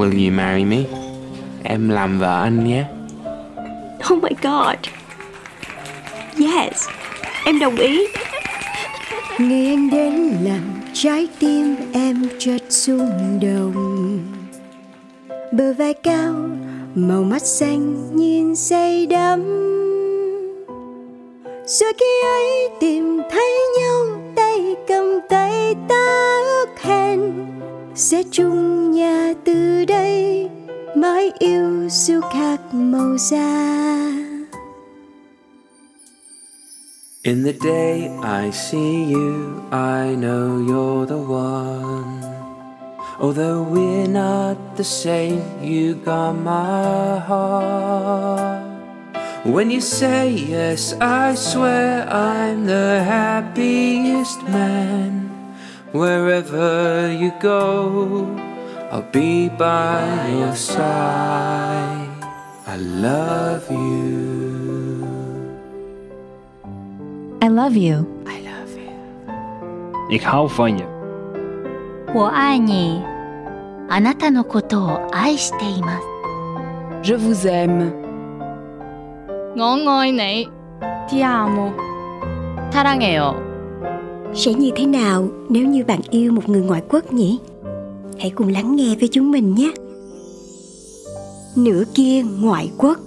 Will you marry me? Em làm vợ anh nhé. Oh my god. Yes, em đồng ý. Ngày anh đến làm trái tim em chợt rung động Bờ vai cao, màu mắt xanh nhìn say đắm Rồi khi ấy tìm thấy nhau tay cầm tay ta ước hẹn Sẽ chung nhà từ đây mãi yêu dù khác màu da In the day I see you, I know you're the one. Although we're not the same, you got my heart. When you say yes, I swear I'm the happiest man. Wherever you go, I'll be by your side. I love you. I love you. I love you. Ik hou van je. 我爱你。あなたのことを愛しています。 Je vous aime. 我愛你。 Ti amo. 사랑해요. Sẽ như thế nào nếu như bạn yêu một người ngoại quốc nhỉ? Hãy cùng lắng nghe với chúng mình nhé. Nửa kia ngoại quốc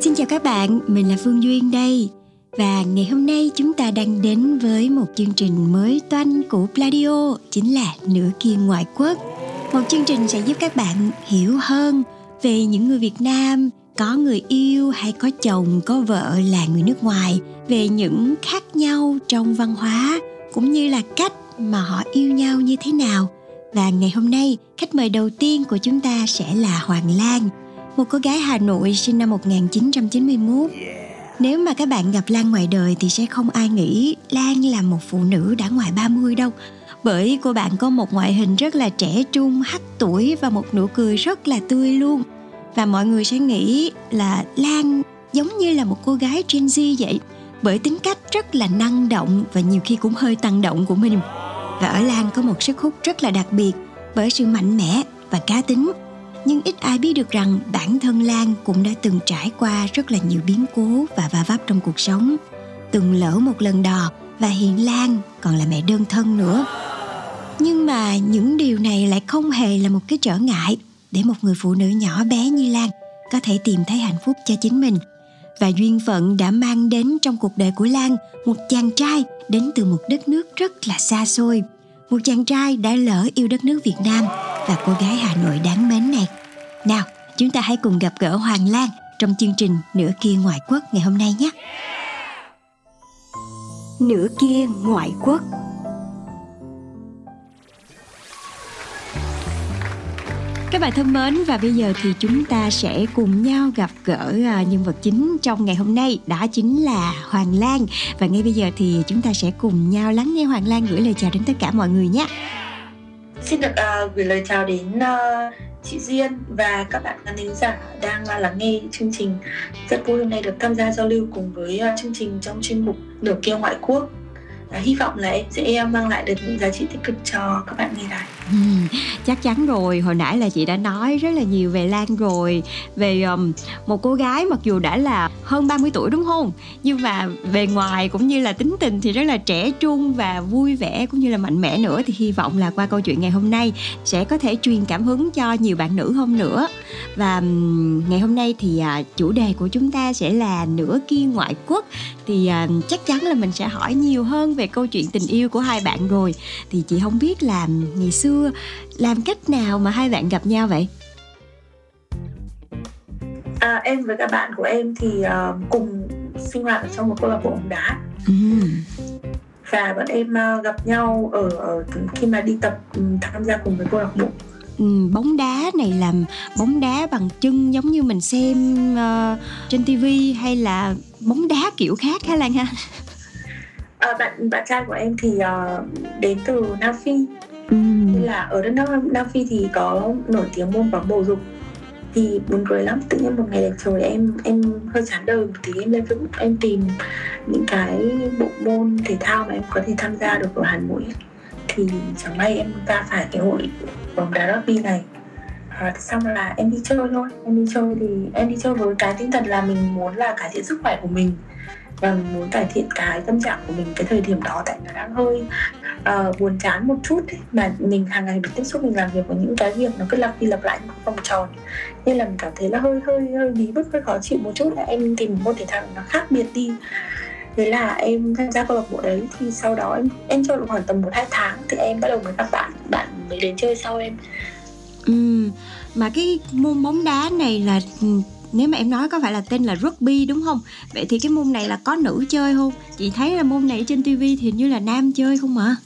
Xin chào các bạn, mình là Phương Duyên đây Và ngày hôm nay chúng ta đang đến với một chương trình mới toanh của Pladio Chính là Nửa kia ngoại quốc Một chương trình sẽ giúp các bạn hiểu hơn về những người Việt Nam có người yêu hay có chồng có vợ là người nước ngoài về những khác nhau trong văn hóa cũng như là cách mà họ yêu nhau như thế nào. Và ngày hôm nay khách mời đầu tiên của chúng ta sẽ là Hoàng Lan một cô gái Hà Nội sinh năm 1991 nếu mà các bạn gặp Lan ngoài đời thì sẽ không ai nghĩ Lan là một phụ nữ đã ngoài 30 đâu. Bởi cô bạn có một ngoại hình rất là trẻ trung, hắt tuổi và một nụ cười rất là tươi luôn và mọi người sẽ nghĩ là Lan giống như là một cô gái Gen Z vậy, bởi tính cách rất là năng động và nhiều khi cũng hơi tăng động của mình. Và ở Lan có một sức hút rất là đặc biệt bởi sự mạnh mẽ và cá tính. Nhưng ít ai biết được rằng bản thân Lan cũng đã từng trải qua rất là nhiều biến cố và va vấp trong cuộc sống. Từng lỡ một lần đò và hiện Lan còn là mẹ đơn thân nữa. Nhưng mà những điều này lại không hề là một cái trở ngại để một người phụ nữ nhỏ bé như Lan có thể tìm thấy hạnh phúc cho chính mình. Và duyên phận đã mang đến trong cuộc đời của Lan một chàng trai đến từ một đất nước rất là xa xôi. Một chàng trai đã lỡ yêu đất nước Việt Nam và cô gái Hà Nội đáng mến này. Nào, chúng ta hãy cùng gặp gỡ Hoàng Lan trong chương trình Nửa kia ngoại quốc ngày hôm nay nhé. Nửa kia ngoại quốc Các bạn thân mến và bây giờ thì chúng ta sẽ cùng nhau gặp gỡ à, nhân vật chính trong ngày hôm nay đó chính là Hoàng Lan và ngay bây giờ thì chúng ta sẽ cùng nhau lắng nghe Hoàng Lan gửi lời chào đến tất cả mọi người nhé. Xin được uh, gửi lời chào đến uh, chị Duyên và các bạn khán thính giả đang uh, lắng nghe chương trình. Rất vui hôm nay được tham gia giao lưu cùng với uh, chương trình trong chuyên mục Nửa kia ngoại quốc. Uh, hy vọng là em sẽ mang lại được những giá trị tích cực cho các bạn nghe đài. Ừ, chắc chắn rồi. Hồi nãy là chị đã nói rất là nhiều về Lan rồi về um, một cô gái mặc dù đã là hơn 30 tuổi đúng không? Nhưng mà về ngoài cũng như là tính tình thì rất là trẻ trung và vui vẻ cũng như là mạnh mẽ nữa. Thì hy vọng là qua câu chuyện ngày hôm nay sẽ có thể truyền cảm hứng cho nhiều bạn nữ hơn nữa. Và um, ngày hôm nay thì uh, chủ đề của chúng ta sẽ là nửa kia ngoại quốc. Thì uh, chắc chắn là mình sẽ hỏi nhiều hơn về câu chuyện tình yêu của hai bạn rồi. Thì chị không biết là ngày xưa làm cách nào mà hai bạn gặp nhau vậy? À, em với các bạn của em thì uh, cùng sinh hoạt ở trong một câu lạc bộ bóng đá. Ừ. và bọn em uh, gặp nhau ở, ở khi mà đi tập um, tham gia cùng với câu lạc bộ. Ừ, bóng đá này làm bóng đá bằng chân giống như mình xem uh, trên tivi hay là bóng đá kiểu khác hả Lan ha? À, bạn bạn trai của em thì uh, đến từ Nam Phi Ừ. Như là ở đất nước Nam Phi thì có nổi tiếng môn bóng bầu dục. Thì buồn cười lắm tự nhiên một ngày đẹp trời em em hơi chán đời một tí em lên facebook em tìm những cái bộ môn thể thao mà em có thể tham gia được ở hà nội. Thì chẳng may em ra phải cái hội bóng đá rugby này. À, xong là em đi chơi thôi. Em đi chơi thì em đi chơi với cái tinh thần là mình muốn là cải thiện sức khỏe của mình và muốn cải thiện cái tâm trạng của mình cái thời điểm đó tại nó đang hơi uh, buồn chán một chút ấy. mà mình hàng ngày được tiếp xúc mình làm việc với những cái việc nó cứ lặp đi lặp lại một vòng tròn. Nên là mình cảm thấy là hơi hơi hơi bí bức hơi khó chịu một chút là em tìm một môn thể thao nó khác biệt đi. Thế là em tham gia câu lạc bộ đấy thì sau đó em em chơi được khoảng tầm một hai tháng thì em bắt đầu mới các bạn bạn mới đến chơi sau em. Ừ mà cái môn bóng đá này là ừ, nếu mà em nói có phải là tên là rugby đúng không? Vậy thì cái môn này là có nữ chơi không? Chị thấy là môn này trên tivi thì như là nam chơi không ạ?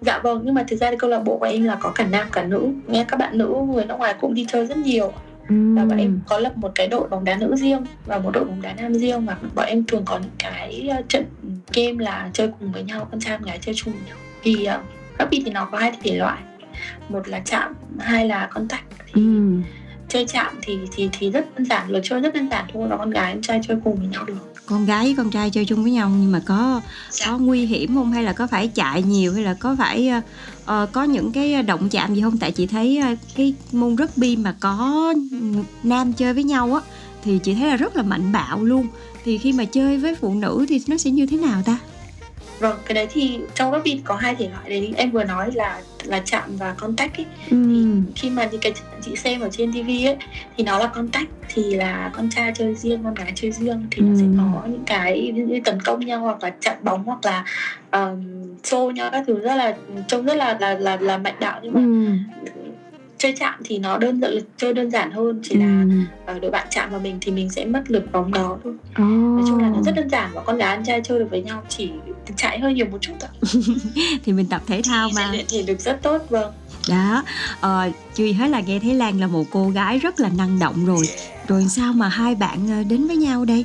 Dạ vâng nhưng mà thực ra thì câu lạc bộ của em là có cả nam cả nữ. Nghe các bạn nữ người nước ngoài cũng đi chơi rất nhiều. Và bọn em có lập một cái đội bóng đá nữ riêng và một đội bóng đá nam riêng và bọn em thường có những cái ờ, trận game là chơi cùng với nhau con trai con gái chơi chung với nhau. Thì uh, rugby thì nó có hai thể loại. Một là chạm hai là contact. Thì ừ. Chơi chạm thì thì thì rất đơn giản luật chơi rất đơn giản thôi và con gái con trai chơi cùng với nhau được. Con gái với con trai chơi chung với nhau nhưng mà có Dạ. có nguy hiểm không? Hay là có phải chạy nhiều? Hay là có phải ờ, có những cái động chạm gì không? Tại chị thấy ờ, cái môn rugby mà có nam chơi với nhau á thì chị thấy là rất là mạnh bạo luôn. Thì khi mà chơi với phụ nữ thì nó sẽ như thế nào ta vâng cái đấy thì trong rugby có hai thể loại đấy. Em vừa nói là là chạm và contact ấy. Ừ. khi mà những cái chị xem ở trên TV ấy thì nó là contact thì là con trai chơi riêng con gái chơi riêng thì nó sẽ Ừ. có những cái như tấn công nhau hoặc là chặn bóng hoặc là um, xô nhau các thứ rất là trông rất là là là, là mạnh đạo. Nhưng mà Ừ. chơi chạm thì nó đơn giản chơi đơn giản hơn. Chỉ là ờ, đội bạn chạm vào mình thì mình sẽ mất lực bóng đó thôi. Nói chung là nó rất đơn giản và con gái con trai chơi được với nhau. Chỉ chạy hơi nhiều một chút thôi thì mình tập thể thao Thì mà. thể lực rất tốt vâng. Đó ờ, chưa hết là nghe thấy Lan là một cô gái rất là năng động rồi. Rồi sao mà hai bạn ờ, đến với nhau đây?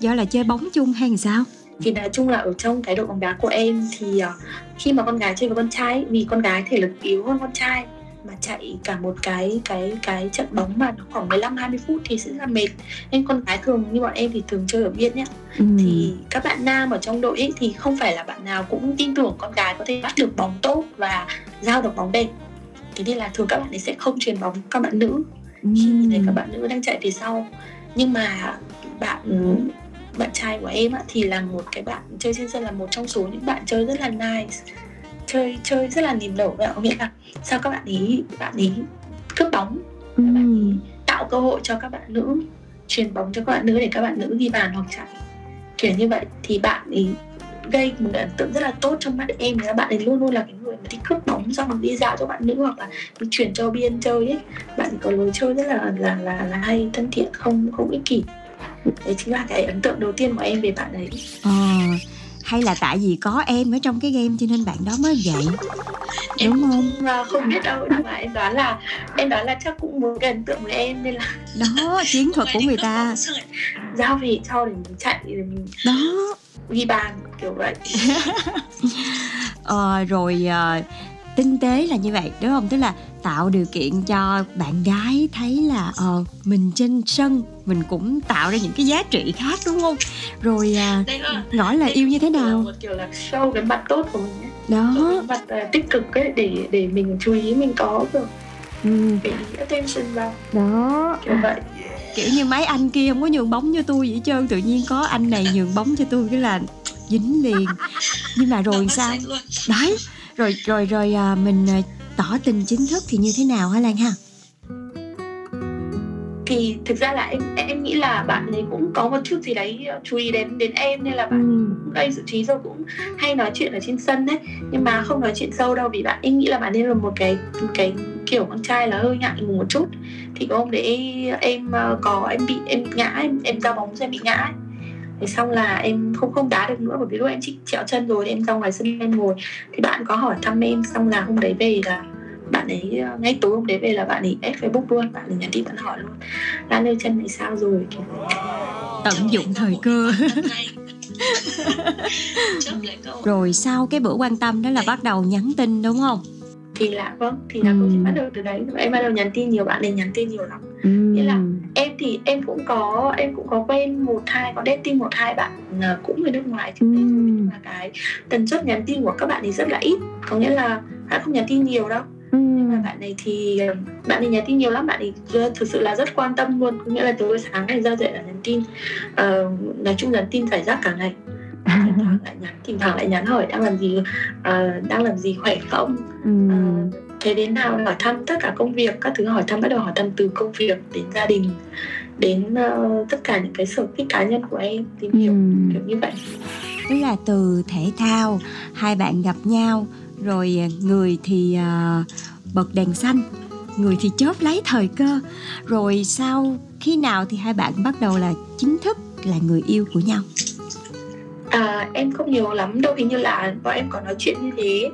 Do là chơi bóng chung hay sao? Thì nói chung là ở trong cái đội bóng đá của em thì ờ, khi mà con gái chơi với con trai vì con gái thể lực yếu hơn con trai mà chạy cả một cái cái cái trận bóng mà nó khoảng 15 20 phút thì sẽ rất là mệt. Nên con gái thường như bọn em thì thường chơi ở biên nhá. ừ. Thì các bạn nam ở trong đội ấy thì không phải là bạn nào cũng tin tưởng con gái có thể bắt được bóng tốt và giao được bóng đẹp. Thế nên là thường các bạn ấy sẽ không truyền bóng các bạn nữ khi nhìn thấy các bạn nữ đang chạy phía sau nhưng mà bạn bạn trai của em á, thì là một cái bạn chơi trên sân là một trong số những bạn chơi rất là nice chơi chơi rất là niềm nở vậy có nghĩa là sao các bạn ý bạn ý cướp bóng. Ừ. các bạn ý tạo cơ hội cho các bạn nữ truyền bóng cho các bạn nữ để các bạn nữ ghi bàn hoặc chạy kiểu như vậy. Thì bạn ý gây một ấn tượng rất là tốt trong mắt em. Là bạn ấy luôn luôn là cái người mà đi cướp bóng xong rồi đi dạo cho bạn nữ hoặc là đi chuyển cho biên chơi ấy. Bạn ấy có lối chơi rất là là là, là hay thân thiện không không ích kỷ. Đấy chính là cái ấn tượng đầu tiên của em về bạn ấy. Ờ, hay là tại vì có em ở trong cái game cho nên bạn đó mới vậy? Em đúng không không biết đâu nhưng mà em đoán là em đoán là chắc cũng muốn ấn tượng với em nên là đó chiến thuật của người ta. Giao về cho để mình chạy để mình đó. ghi bàn kiểu vậy. Ờ, rồi ờ, tinh tế là như vậy đúng không? Tức là tạo điều kiện cho bạn gái thấy là ờ mình trên sân mình cũng tạo ra những cái giá trị khác đúng không? Rồi à, là ngỏ lời yêu như thế là nào? Một kiểu là show cái mặt tốt của mình ấy. đó. cái mặt à, tích cực ấy để để mình chú ý mình có kiểu ừ, để attention vào. Đó. Kiểu vậy. Kiểu như mấy anh kia không có nhường bóng cho tôi vậy hết trơn tự nhiên có anh này nhường bóng cho tôi cái là dính liền. Nhưng mà rồi sao? đấy. Rồi rồi rồi à, mình à, tỏ tình chính thức thì như thế nào hả Lan ha thì thực ra là em em nghĩ là bạn ấy cũng có một chút gì đấy ờ, chú ý đến đến em nên là bạn ừ. cũng gây sự trí rồi cũng hay nói chuyện ở trên sân đấy nhưng mà không nói chuyện sâu đâu vì bạn em nghĩ là bạn ấy là một cái cái kiểu con trai là hơi ngại ngùng một chút thì có hôm đấy em ờ, có em bị em ngã em em ra bóng em bị ngã ấy. Thế xong là em không không đá được nữa bởi vì lúc em chỉ trẹo chân rồi em ra ngoài sân em ngồi thì bạn có hỏi thăm em xong là hôm đấy về là bạn ấy ờ, ngay tối hôm đấy về là bạn ấy add facebook luôn bạn ấy nhắn tin bạn hỏi luôn. Lan ơi chân này sao rồi? Kiểu tận dụng thời cơ. rồi sau cái bữa quan tâm đó là bắt đầu nhắn tin đúng không? Thì là vâng thì là Ừ. câu chuyện bắt đầu từ đấy. Em bắt đầu nhắn tin nhiều bạn ấy nhắn tin nhiều lắm. Ừ. Nghĩa là em thì em cũng có em cũng có quen một hai có dating một hai bạn à, cũng người nước ngoài trước Ừ. nhưng mà cái tần suất nhắn tin của các bạn ấy rất là ít. Có nghĩa là bạn không nhắn tin nhiều đâu. Mà bạn này thì bạn ấy nhắn tin nhiều lắm bạn ấy thực sự là rất quan tâm luôn. Có nghĩa là từ sáng ngày ra dậy là nhắn tin. Ờ, nói chung nhắn tin giải rác cả ngày. Thỉnh thoảng lại nhắn thỉnh thoảng lại nhắn hỏi đang làm gì ờ, đang làm gì khỏe không. Ờ, thế đến nào hỏi thăm tất cả công việc các thứ hỏi thăm bắt đầu hỏi thăm từ công việc đến gia đình đến ờ, tất cả những cái sở thích cá nhân của em tìm hiểu Ừ. kiểu như vậy. Tức là từ thể thao hai bạn gặp nhau rồi người thì à, bật đèn xanh. Người thì chớp lấy thời cơ. Rồi sau khi nào thì hai bạn bắt đầu là chính thức là người yêu của nhau? À, em không nhiều lắm đâu hình như là bọn em có nói chuyện như thế.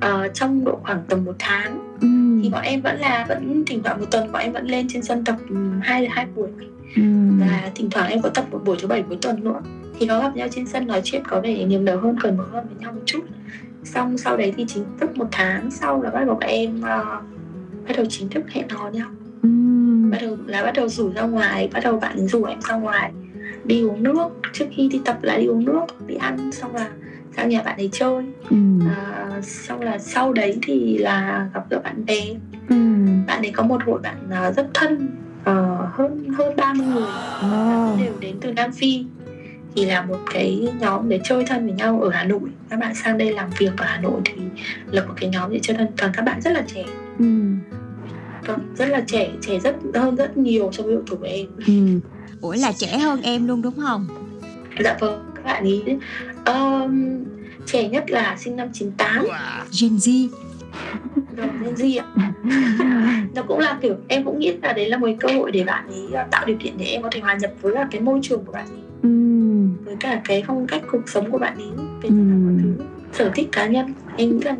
Ờ, trong độ khoảng tầm một tháng. Ừ. thì bọn em vẫn là vẫn thỉnh thoảng một tuần bọn em vẫn lên trên sân tập hai hai buổi. Ừ. và thỉnh thoảng em có tập một buổi thứ bảy cuối tuần nữa. Thì có gặp nhau trên sân nói chuyện có vẻ niềm nở hơn cởi mở hơn với nhau một chút xong sau đấy thì chính thức một tháng sau là bắt đầu bọn em ờ, bắt đầu chính thức hẹn hò nhau bắt đầu là bắt đầu rủ ra ngoài bắt đầu bạn rủ em ra ngoài đi uống nước. Trước khi đi tập là đi uống nước đi ăn xong là sang nhà bạn ấy chơi. Ừ. à, xong là sau đấy thì là gặp gỡ bạn bè. Ừ. bạn ấy có một hội bạn à, rất thân ờ, hơn hơn 30 người. Wow. đều đến từ Nam Phi thì là một cái nhóm để chơi thân với nhau ở Hà Nội. Các bạn sang đây làm việc ở Hà Nội thì lập một cái nhóm để chơi thân. Toàn các bạn rất là trẻ. Ừ. vâng, rất là trẻ trẻ rất hơn rất nhiều so với độ tuổi của em. Ừ. ủa là trẻ hơn em luôn đúng không? Dạ vâng các bạn ấy um, trẻ nhất là sinh năm 98 Gen Z. Rồi Gen Z ạ. Nó cũng là kiểu em cũng nghĩ là đấy là một cơ hội để bạn ấy ờ, tạo điều kiện để em có thể hòa nhập với cái môi trường của bạn ấy Ừ. với cả cái phong cách cuộc sống của bạn ấy về cả mọi thứ sở thích cá nhân em nghĩ là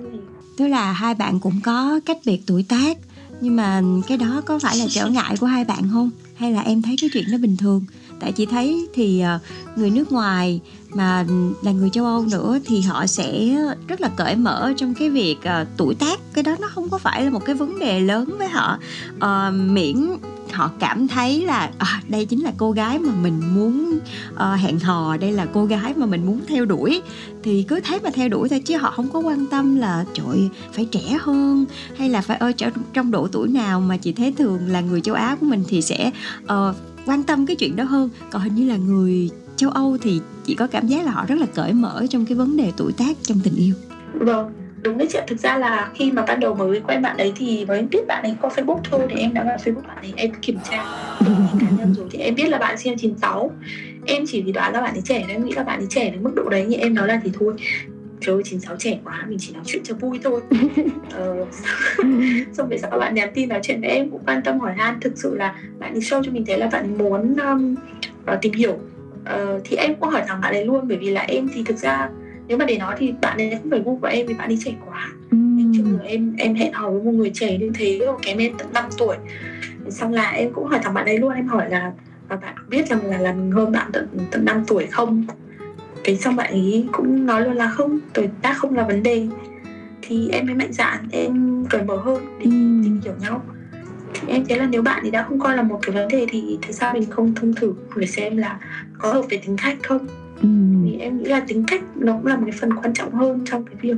tức là hai bạn cũng có cách biệt tuổi tác nhưng mà cái đó có phải là trở ngại của hai bạn không? Hay là em thấy cái chuyện đó bình thường? Tại chị thấy thì ờ, người nước ngoài mà là người châu âu nữa thì họ sẽ rất là cởi mở trong cái việc ờ, tuổi tác. Cái đó nó không có phải là một cái vấn đề lớn với họ. Ờ, miễn họ cảm thấy là à, đây chính là cô gái mà mình muốn ờ, hẹn hò đây là cô gái mà mình muốn theo đuổi. Thì cứ thế mà theo đuổi thôi chứ họ không có quan tâm là trời phải trẻ hơn hay là phải ở trong, độ tuổi nào mà chị thấy thường là người châu Á của mình thì sẽ ờ, quan tâm cái chuyện đó hơn. Còn hình như là người châu Âu thì chị có cảm giác là họ rất là cởi mở trong cái vấn đề tuổi tác trong tình yêu. Vâng đúng đấy chị ạ. Thực ra là khi mà ban đầu mới quen bạn ấy thì mới biết bạn ấy có facebook thôi thì em đã vào facebook bạn ấy em kiểm tra cá nhân rồi. Thì em biết là bạn sinh năm 96 em chỉ vì đoán là bạn ấy trẻ nên em nghĩ là bạn ấy trẻ đến mức độ đấy nhưng em nói là thì thôi. Trời ơi 96 trẻ quá mình chỉ nói chuyện cho vui thôi. Ờ, xong về sau bạn nhắn tin nói chuyện với em cũng quan tâm hỏi han. Thực sự là bạn ấy show cho mình thấy là bạn muốn um, uh, tìm hiểu. Ờ, thì em cũng hỏi thẳng bạn ấy luôn bởi vì là em thì thực ra nếu mà để nói thì bạn ấy không phải gu của em vì bạn ấy trẻ quá. Ừ. em chưa bao giờ em em hẹn hò với một người trẻ như thế rồi kém em tận 5 tuổi. Xong là em cũng hỏi thẳng bạn ấy luôn em hỏi là và bạn biết rằng là là mình hơn bạn tận tận 5 tuổi không? Cái xong bạn ấy cũng nói luôn là không tuổi tác không là vấn đề. Thì em mới mạnh dạn em cởi mở hơn để Ừ. tìm hiểu nhau. Thì em thấy là nếu bạn ấy đã không coi là một cái vấn đề thì tại sao mình không thông thử để xem là có hợp với tính cách không Ừ. thì em nghĩ là tính cách nó cũng là một cái phần quan trọng hơn trong cái việc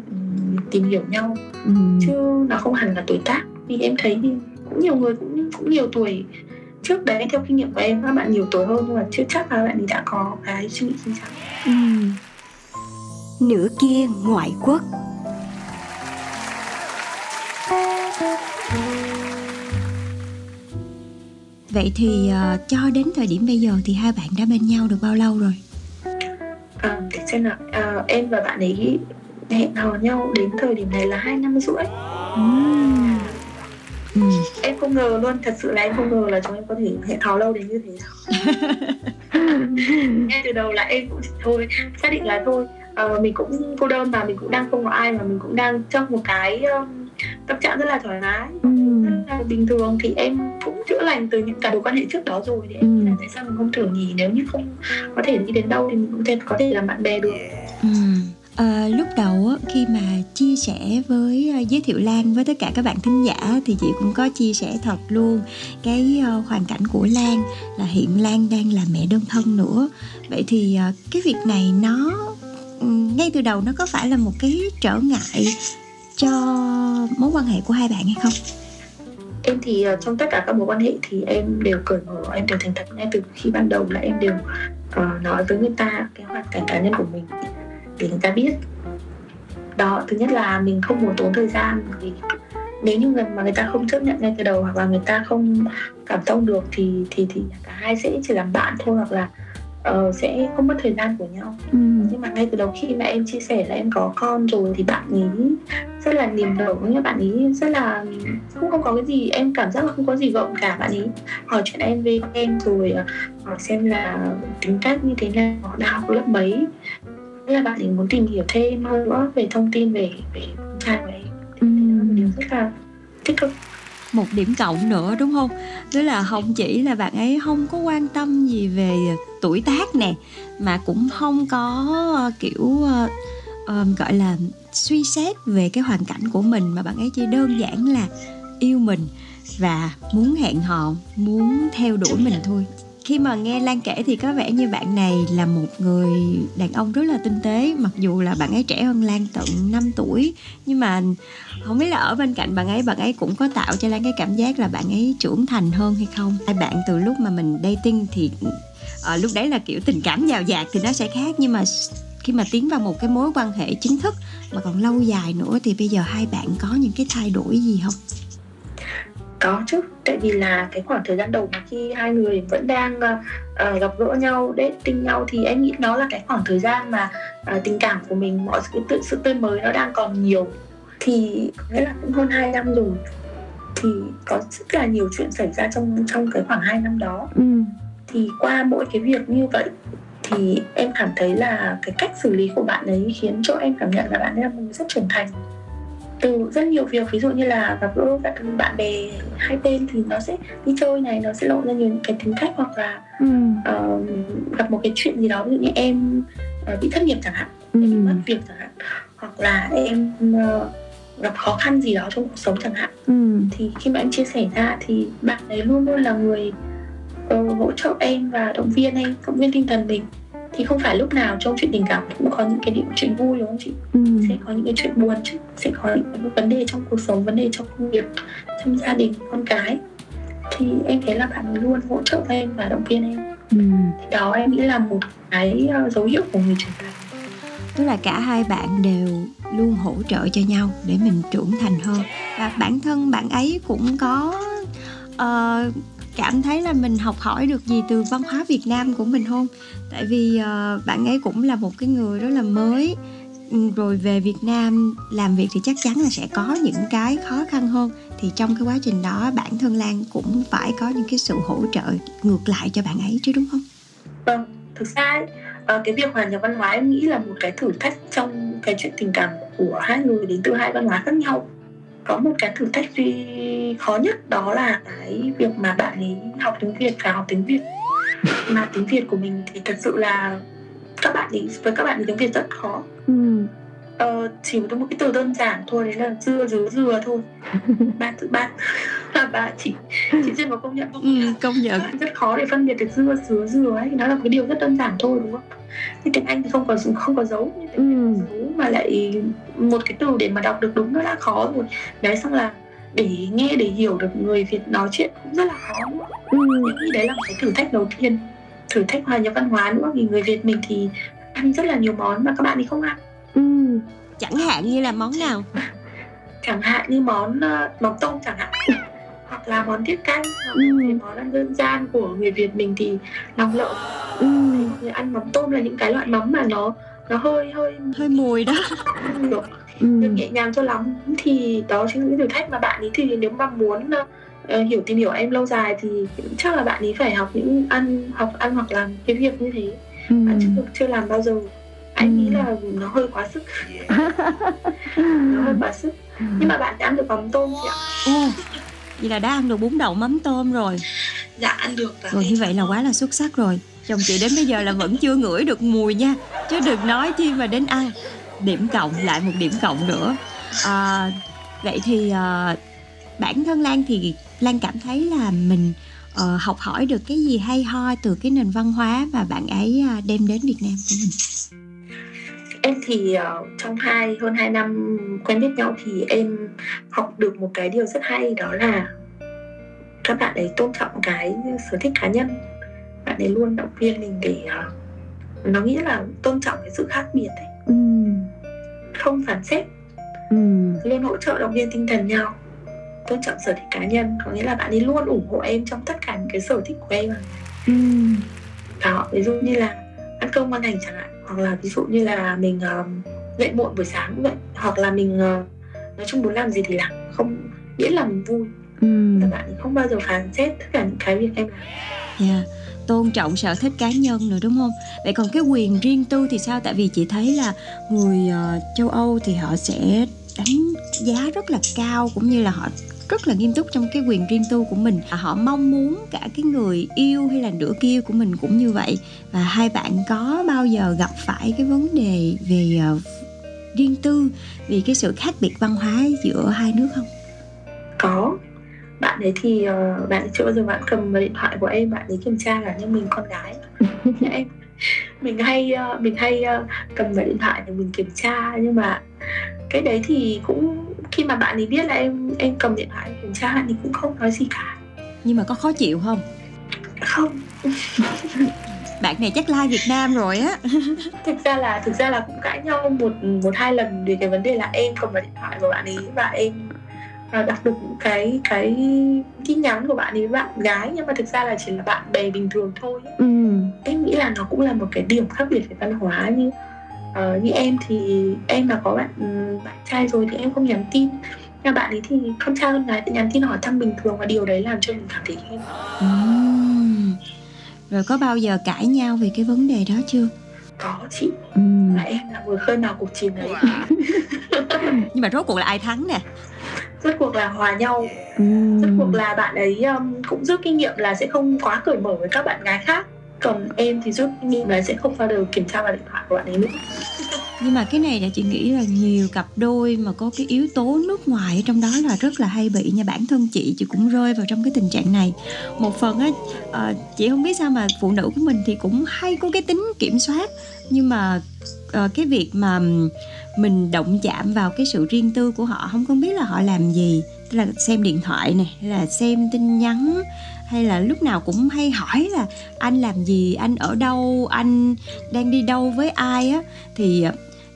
tìm hiểu nhau Ừ. chứ nó không hẳn là tuổi tác vì em thấy thì cũng nhiều người cũng cũng nhiều tuổi trước đấy theo kinh nghiệm của em các bạn nhiều tuổi hơn nhưng mà chưa chắc là bạn ấy đã có cái suy nghĩ chính xác ừ. nửa kia ngoại quốc vậy thì ờ, cho đến thời điểm bây giờ thì hai bạn đã bên nhau được bao lâu rồi xem nào à, em và bạn ấy hẹn hò nhau đến thời điểm này là hai năm rưỡi. Ừ. em không ngờ luôn thật sự là em không ngờ là chúng em có thể hẹn hò lâu đến như thế. Ngay từ đầu là em cũng thôi xác định là thôi ờ, mình cũng cô đơn và mình cũng đang không có ai mà mình cũng đang trong một cái um, tâm trạng rất là thoải mái Ừ. rất là bình thường thì em cũng chữa lành từ những cả mối quan hệ trước đó rồi thì em nghĩ là tại sao mình không thử nhỉ nếu như không có thể đi đến đâu thì mình cũng thể, có thể làm bạn bè được Ừ. À, lúc đầu khi mà chia sẻ với ờ, giới thiệu Lan với tất cả các bạn thính giả thì chị cũng có chia sẻ thật luôn cái ờ, hoàn cảnh của Lan là hiện Lan đang là mẹ đơn thân nữa. Vậy thì cái việc này nó ngay từ đầu nó có phải là một cái trở ngại cho mối quan hệ của hai bạn hay không? Em thì ờ, trong tất cả các mối quan hệ thì em đều cởi mở, em đều thành thật ngay từ khi ban đầu là em đều uh, nói với người ta cái hoàn cảnh cá nhân của mình để người ta biết đó thứ nhất là mình không muốn tốn thời gian vì nếu như người mà người ta không chấp nhận ngay từ đầu hoặc là người ta không cảm thông được thì thì thì cả hai sẽ chỉ làm bạn thôi hoặc là uh, sẽ không mất thời gian của nhau. Ừ. nhưng mà ngay từ đầu khi mà em chia sẻ là em có con rồi thì bạn ấy rất là niềm nở như bạn ấy rất là không không có cái gì em cảm giác là không có gì gợn cả. Bạn ấy hỏi chuyện em về em rồi ờ, hỏi xem là tính cách như thế nào đại học lớp mấy. Là bạn ấy muốn tìm hiểu thêm hơn nữa về thông tin về về con trai của em. Ừ. điều rất là tích cực một điểm cộng nữa đúng không? Tức là không chỉ là bạn ấy không có quan tâm gì về tuổi tác nè mà cũng không có ờ, kiểu uh, gọi là suy xét về cái hoàn cảnh của mình mà bạn ấy chỉ đơn giản là yêu mình và muốn hẹn hò muốn theo đuổi mình thôi khi mà nghe Lan kể thì có vẻ như bạn này là một người đàn ông rất là tinh tế mặc dù là bạn ấy trẻ hơn Lan tận 5 tuổi. Nhưng mà không biết là ở bên cạnh bạn ấy bạn ấy cũng có tạo cho Lan cái cảm giác là bạn ấy trưởng thành hơn hay không? Hai bạn từ lúc mà mình dating thì à, lúc đấy là kiểu tình cảm giàu dạt thì nó sẽ khác. Nhưng mà khi mà tiến vào một cái mối quan hệ chính thức mà còn lâu dài nữa thì bây giờ hai bạn có những cái thay đổi gì không? Có chứ. Tại vì là cái khoảng thời gian đầu mà khi hai người vẫn đang uh, gặp gỡ nhau dating nhau thì em nghĩ nó là cái khoảng thời gian mà uh, tình cảm của mình mọi sự tự sự tươi mới nó đang còn nhiều. Thì nghĩa là cũng hơn 2 năm rồi thì có rất là nhiều chuyện xảy ra trong trong cái khoảng 2 năm đó. Ừ. thì qua mỗi cái việc như vậy thì em cảm thấy là cái cách xử lý của bạn ấy khiến cho em cảm nhận là bạn ấy là một người rất trưởng thành từ rất nhiều việc ví dụ như là gặp gỡ các bạn bè hai bên thì nó sẽ đi chơi này nó sẽ lộ ra nhiều cái tính cách hoặc là ừ. uh, gặp một cái chuyện gì đó ví dụ như em uh, bị thất nghiệp chẳng hạn ừ. em bị mất việc chẳng hạn hoặc là em uh, gặp khó khăn gì đó trong cuộc sống chẳng hạn ừ. thì khi mà em chia sẻ ra thì bạn ấy luôn luôn là người uh, hỗ trợ em và động viên em động viên tinh thần mình thì không phải lúc nào trong chuyện tình cảm cũng có những cái điểm chuyện vui đúng không chị? Ừ. sẽ có những cái chuyện buồn chứ sẽ có những vấn đề trong cuộc sống vấn đề trong công việc trong gia đình con cái. Thì em thấy là bạn luôn hỗ trợ em và động viên em. Ừ. thì đó em nghĩ là một cái ờ, dấu hiệu của người trưởng thành. Tức là cả hai bạn đều luôn hỗ trợ cho nhau để mình trưởng thành hơn. Và bản thân bạn ấy cũng có uh, cảm thấy là mình học hỏi được gì từ văn hóa Việt Nam của mình không? Tại vì uh, bạn ấy cũng là một cái người rất là mới ừ, rồi về Việt Nam làm việc thì chắc chắn là sẽ có những cái khó khăn hơn thì trong cái quá trình đó bản thân Lan cũng phải có những cái sự hỗ trợ ngược lại cho bạn ấy chứ đúng không? Vâng, thực ra ờ, cái việc hòa nhập văn hóa em nghĩ là một cái thử thách trong cái chuyện tình cảm của hai người đến từ hai văn hóa khác nhau có một cái thử thách duy khó nhất đó là cái việc mà bạn ấy học tiếng Việt và học tiếng Việt mà tiếng Việt của mình thì thật sự là các bạn ấy với các bạn tiếng Việt rất khó ừ. Ờ, chỉ một cái từ đơn giản thôi đấy là dưa dứa dừa thôi ba tự ba là bà chị chị duyên có công nhận không? Ừ, công nhận rất khó để phân biệt được dưa dứa dừa ấy nó là cái điều rất đơn giản thôi đúng không nhưng tiếng anh thì không có không có dấu như ừ. dấu mà lại một cái từ để mà đọc được đúng nó đã khó rồi đấy xong là để nghe để hiểu được người Việt nói chuyện cũng rất là khó. Ừ. Em đấy là một cái thử thách đầu tiên thử thách hòa nhập văn hóa nữa vì người Việt mình thì ăn rất là nhiều món mà các bạn thì không ăn ừ. chẳng hạn như là món nào chẳng hạn như món uh, mắm tôm chẳng hạn hoặc là món tiết canh ừ. món ăn dân gian của người Việt mình thì lòng lợn ừ. người ăn mắm tôm là những cái loại mắm mà nó nó hơi hơi hơi mùi đó được ừ. nhẹ nhàng cho lắm thì đó chính là những thử thách mà bạn ấy thì nếu mà muốn uh, hiểu tìm hiểu em lâu dài thì chắc là bạn ấy phải học những ăn học ăn hoặc làm cái việc như thế ừ. bạn chưa chưa làm bao giờ anh nghĩ là nó hơi quá sức. Nó hơi quá sức. Nhưng mà bạn đã ăn được mắm tôm chị ạ? Ừ. vậy là đã ăn được bún đậu mắm tôm rồi. Dạ ăn được rồi như vậy là quá là xuất sắc rồi. Chồng chị đến bây giờ là vẫn chưa ngửi được mùi nha. Chứ đừng nói chi mà đến ăn. Điểm cộng lại một điểm cộng nữa. À, vậy thì à, bản thân lan thì lan cảm thấy là mình uh, học hỏi được cái gì hay ho từ cái nền văn hóa mà bạn ấy uh, đem đến Việt Nam của mình em thì uh, trong hai hơn 2 năm quen biết nhau thì em học được một cái điều rất hay đó là các bạn ấy tôn trọng cái sở thích cá nhân bạn ấy luôn động viên mình để uh, nó nghĩa là tôn trọng cái sự khác biệt ấy. Ừ. không phản xét ừ. luôn hỗ trợ động viên tinh thần nhau tôn trọng sở thích cá nhân có nghĩa là bạn ấy luôn ủng hộ em trong tất cả những cái sở thích của em ừ. đó ví dụ như là ăn cơm ngon lành chẳng hạn hoặc là ví dụ như là mình uh, dậy muộn buổi sáng cũng vậy hoặc là mình uh, nói chung muốn làm gì thì làm không miễn là mình vui. Ừ. là bạn không bao giờ phán xét tất cả những cái việc em làm. Yeah tôn trọng sở thích cá nhân nữa đúng không? Vậy còn cái quyền riêng tư thì sao? Tại vì chị thấy là người uh, châu âu thì họ sẽ đánh giá rất là cao cũng như là họ rất là nghiêm túc trong cái quyền riêng tư của mình. Họ mong muốn cả cái người yêu hay là nửa kia của mình cũng như vậy. Và hai bạn có bao giờ gặp phải cái vấn đề về uh, riêng tư vì cái sự khác biệt văn hóa giữa hai nước không? Có. Bạn ấy thì uh, bạn ấy chưa bao giờ bạn cầm điện thoại của em bạn ấy kiểm tra là như mình con gái. Em mình hay uh, mình hay uh, cầm vào điện thoại để mình kiểm tra. Nhưng mà cái đấy thì cũng khi mà bạn ấy biết là em em cầm điện thoại kiểm tra thì cũng không nói gì cả. Nhưng mà có khó chịu không? Không. Bạn này chắc like Việt Nam rồi á. Thực ra là thực ra là cũng cãi nhau một một hai lần về cái vấn đề là em cầm vào điện thoại của bạn ấy và em à, đọc được cái cái tin nhắn của bạn ấy với bạn gái. Nhưng mà thực ra là chỉ là bạn bè bình thường thôi. Ừ. em nghĩ là nó cũng là một cái điểm khác biệt về văn hóa như uh, như em thì em mà có bạn bạn trai rồi thì em không nhắn tin. Nhưng bạn ấy thì không trai con gái nhắn tin hỏi thăm bình thường và điều đấy làm cho mình cảm thấy em uhm. rồi có bao giờ cãi nhau về cái vấn đề đó chưa? Có chị. Ừ. và em là người khơi nào cuộc chiến đấy. Nhưng mà rốt cuộc là ai thắng nè? Rốt cuộc là hòa nhau. Ừ. rốt cuộc là bạn ấy um, cũng rút kinh nghiệm là sẽ không quá cởi mở với các bạn gái khác còn em thì giúp nhưng nghiệm là sẽ không bao giờ kiểm tra vào điện thoại của bạn ấy nữa. Nhưng mà cái này là chị nghĩ là nhiều cặp đôi mà có cái yếu tố nước ngoài ở trong đó là rất là hay bị nha. Bản thân chị chị cũng rơi vào trong cái tình trạng này. Một phần á ờ, chị không biết sao mà phụ nữ của mình thì cũng hay có cái tính kiểm soát. Nhưng mà ờ, cái việc mà mình động chạm vào cái sự riêng tư của họ, không có biết là họ làm gì. Tức là xem điện thoại này hay là xem tin nhắn hay là lúc nào cũng hay hỏi là anh làm gì anh ở đâu anh đang đi đâu với ai á? Thì ờ,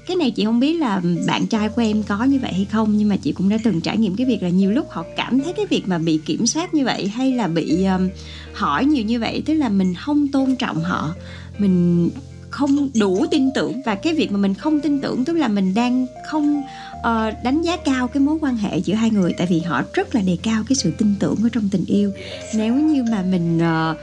cái này chị không biết là bạn trai của em có như vậy hay không nhưng mà chị cũng đã từng trải nghiệm cái việc là nhiều lúc họ cảm thấy cái việc mà bị kiểm soát như vậy hay là bị um, hỏi nhiều như vậy tức là mình không tôn trọng họ mình không đủ tin tưởng. Và cái việc mà mình không tin tưởng tức là mình đang không uh, đánh giá cao cái mối quan hệ giữa hai người tại vì họ rất là đề cao cái sự tin tưởng ở trong tình yêu. Nếu như mà mình uh,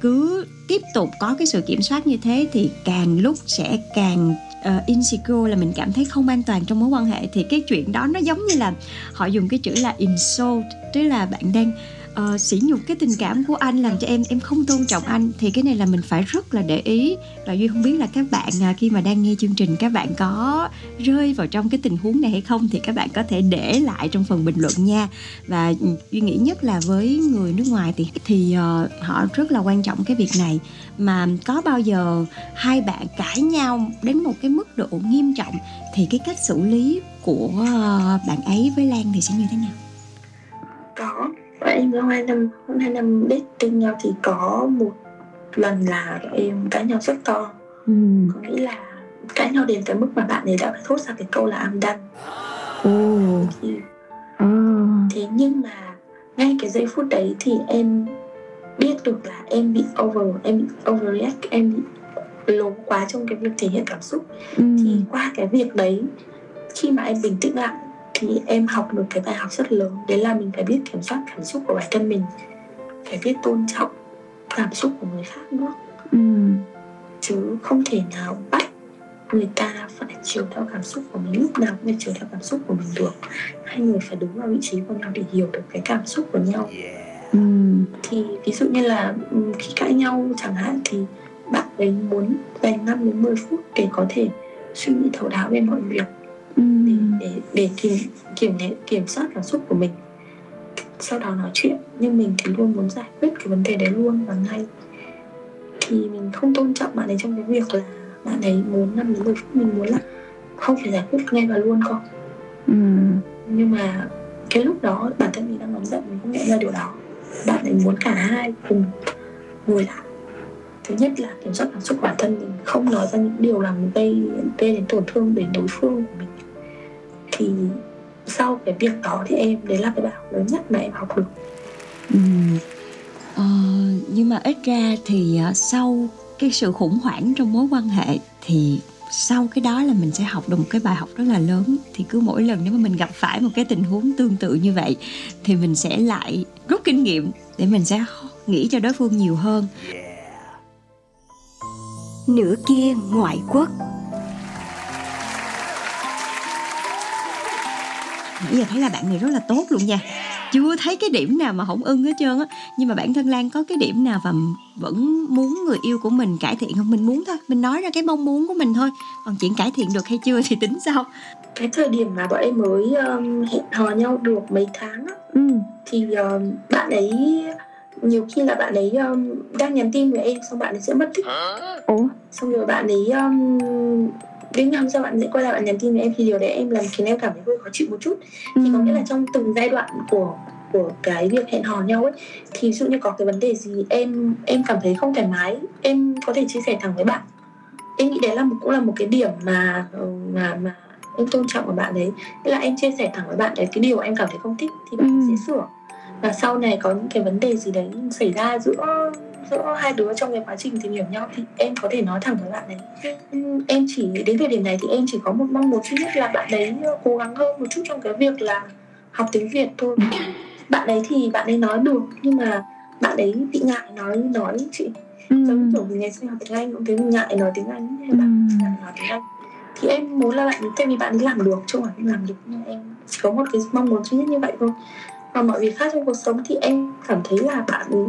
cứ tiếp tục có cái sự kiểm soát như thế thì càng lúc sẽ càng uh, insecure là mình cảm thấy không an toàn trong mối quan hệ. Thì cái chuyện đó nó giống như là họ dùng cái chữ là insult tức là bạn đang uh, sỉ nhục cái tình cảm của anh làm cho em em không tôn trọng anh. Thì cái này là mình phải rất là để ý. Và duy không biết là các bạn uh, khi mà đang nghe chương trình các bạn có rơi vào trong cái tình huống này hay không thì các bạn có thể để lại trong phần bình luận nha. Và duy nghĩ nhất là với người nước ngoài thì thì uh, họ rất là quan trọng cái việc này. Mà có bao giờ hai bạn cãi nhau đến một cái mức độ nghiêm trọng thì cái cách xử lý của ờ, bạn ấy với lan thì sẽ như thế nào? Có em có hai năm hơn hai năm dating nhau thì có một lần là em cãi nhau rất to ừ. có nghĩa là cãi nhau đến cái mức mà bạn ấy đã phải thốt ra cái câu là I'm done ừ. thì, ừ. thế nhưng mà ngay cái giây phút đấy thì em biết được là em bị over em bị overreact em bị lố quá trong cái việc thể hiện cảm xúc ừ. thì qua cái việc đấy khi mà em bình tĩnh lại thì em học được cái bài học rất lớn đấy là mình phải biết kiểm soát cảm xúc của bản thân mình phải biết tôn trọng cảm xúc của người khác nữa ừ. chứ không thể nào bắt người ta phải chiều theo cảm xúc của mình lúc nào cũng phải chiều theo cảm xúc của mình được hai người phải đứng vào vị trí của nhau để hiểu được cái cảm xúc của nhau yeah. ừ. thì ví dụ như là ừ, khi cãi nhau chẳng hạn thì bạn ấy muốn dành 5 đến 10 phút để có thể suy nghĩ thấu đáo về mọi việc. Để để để kiểm kiểm kiểm soát cảm xúc của mình. Sau đó nói chuyện. Nhưng mình thì luôn muốn giải quyết cái vấn đề đấy luôn và ngay. Thì mình không tôn trọng bạn ấy trong cái việc là bạn ấy muốn năm đến 10 phút mình muốn là không phải giải quyết ngay và luôn con Ừ. nhưng mà cái lúc đó bản thân mình đang nóng giận mình không nhận ra điều đó. Bạn ấy muốn cả hai cùng ngồi lại. Thứ nhất là kiểm soát cảm xúc bản thân mình không nói ra những điều làm gây gây đến tổn thương đến đối phương của mình thì sau cái việc đó thì em đấy là cái bài học lớn nhất mà em học được. Ừ. Ờ, nhưng mà ít ra thì ờ, sau cái sự khủng hoảng trong mối quan hệ thì sau cái đó là mình sẽ học được một cái bài học rất là lớn. Thì cứ mỗi lần nếu mà mình gặp phải một cái tình huống tương tự như vậy thì mình sẽ lại rút kinh nghiệm để mình sẽ nghĩ cho đối phương nhiều hơn. Nửa kia ngoại quốc nãy giờ thấy là bạn này rất là tốt luôn nha. Chưa thấy cái điểm nào mà không ưng hết trơn á. Nhưng mà bản thân lan có cái điểm nào và vẫn muốn người yêu của mình cải thiện không? Mình muốn thôi mình nói ra cái mong muốn của mình thôi. Còn chuyện cải thiện được hay chưa thì tính sau. Cái thời điểm mà bọn em mới um, hẹn hò nhau được mấy tháng á, ừ. thì um, bạn ấy nhiều khi là bạn ấy um, đang nhắn tin với em xong bạn ấy sẽ mất tích. Ủa? Xong rồi bạn ấy um, đến năm sau bạn sẽ quay lại bạn nhắn tin với em thì điều đấy em làm khiến em cảm thấy hơi khó chịu một chút. Thì có nghĩa là trong từng giai đoạn của của cái việc hẹn hò nhau ấy thì ví dụ như có cái vấn đề gì em em cảm thấy không thoải mái em có thể chia sẻ thẳng với bạn. Em nghĩ đấy là một cũng là một cái điểm mà ờ, mà mà em tôn trọng của bạn đấy Tức là em chia sẻ thẳng với bạn đấy cái điều em cảm thấy không thích thì bạn Ừ. sẽ sửa. Và sau này có những cái vấn đề gì đấy xảy ra giữa giữa hai đứa trong cái quá trình tìm hiểu nhau thì em có thể nói thẳng với bạn ấy Ừ, em chỉ đến thời điểm này thì em chỉ có một mong muốn duy nhất là bạn ấy cố gắng hơn một chút trong cái việc là học tiếng Việt thôi. Bạn ấy thì bạn ấy nói được nhưng mà bạn ấy bị ngại nói nói chị. Giống kiểu mình ngày xưa học tiếng Anh cũng thấy ngại nói tiếng Anh hay bạn Ừ. ngại nói tiếng Anh. Thì em muốn là bạn tại vì bạn ấy làm được chứ không phải làm được nhưng em chỉ có một cái mong muốn duy nhất như vậy thôi. Còn mọi việc khác trong cuộc sống thì em cảm thấy là bạn ấy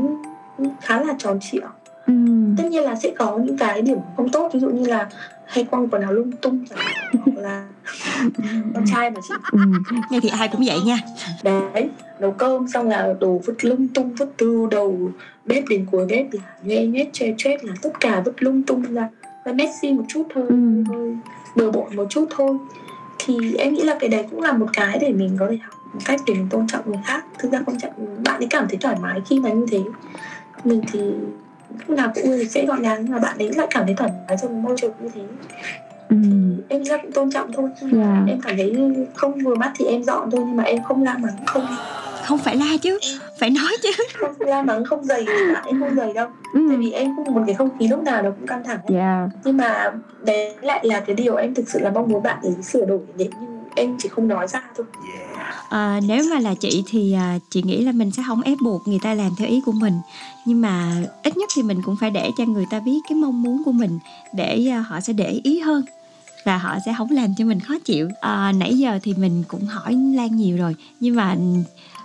khá là tròn trịa. Ừ. Tất nhiên là sẽ có những cái điểm không tốt ví dụ như là hay quăng quần áo lung tung hoặc là con trai mà chị ừ. Nghe thì ai cũng vậy nha. Đấy nấu cơm xong là đồ vứt lung tung vứt từ đầu bếp đến cuối bếp là nhoe nhét che chết là tất cả vứt lung tung ra. Hơi messy một chút thôi Ừ. bừa bộn một chút thôi. Thì em nghĩ là cái đấy cũng là một cái để mình có thể học một cách để mình tôn trọng người khác. Thực ra quan trọng bạn ấy cảm thấy thoải mái khi mà như thế mình thì lúc nào cũng thì sẽ gọn gàng nhưng mà bạn ấy lại cảm thấy thoải mái trong môi trường như thế. Ừ. Em là cũng tôn trọng thôi Nhưng mà Dạ. em cảm thấy không vừa mắt thì em dọn thôi nhưng mà em không la mắng không không phải la chứ phải nói chứ. không la mắng không dày thì bạn em không dày đâu. Tại ừ vì em không muốn cái không khí lúc nào nó cũng căng thẳng ấy. dạ. Nhưng mà đấy lại là cái điều em thực sự là mong muốn bạn ấy sửa đổi để nhưng em chỉ không nói ra thôi À, nếu mà là chị thì à, chị nghĩ là mình sẽ không ép buộc người ta làm theo ý của mình. Nhưng mà ít nhất thì mình cũng phải để cho người ta biết cái mong muốn của mình để à, họ sẽ để ý hơn và họ sẽ không làm cho mình khó chịu. À, nãy giờ thì mình cũng hỏi lan nhiều rồi nhưng mà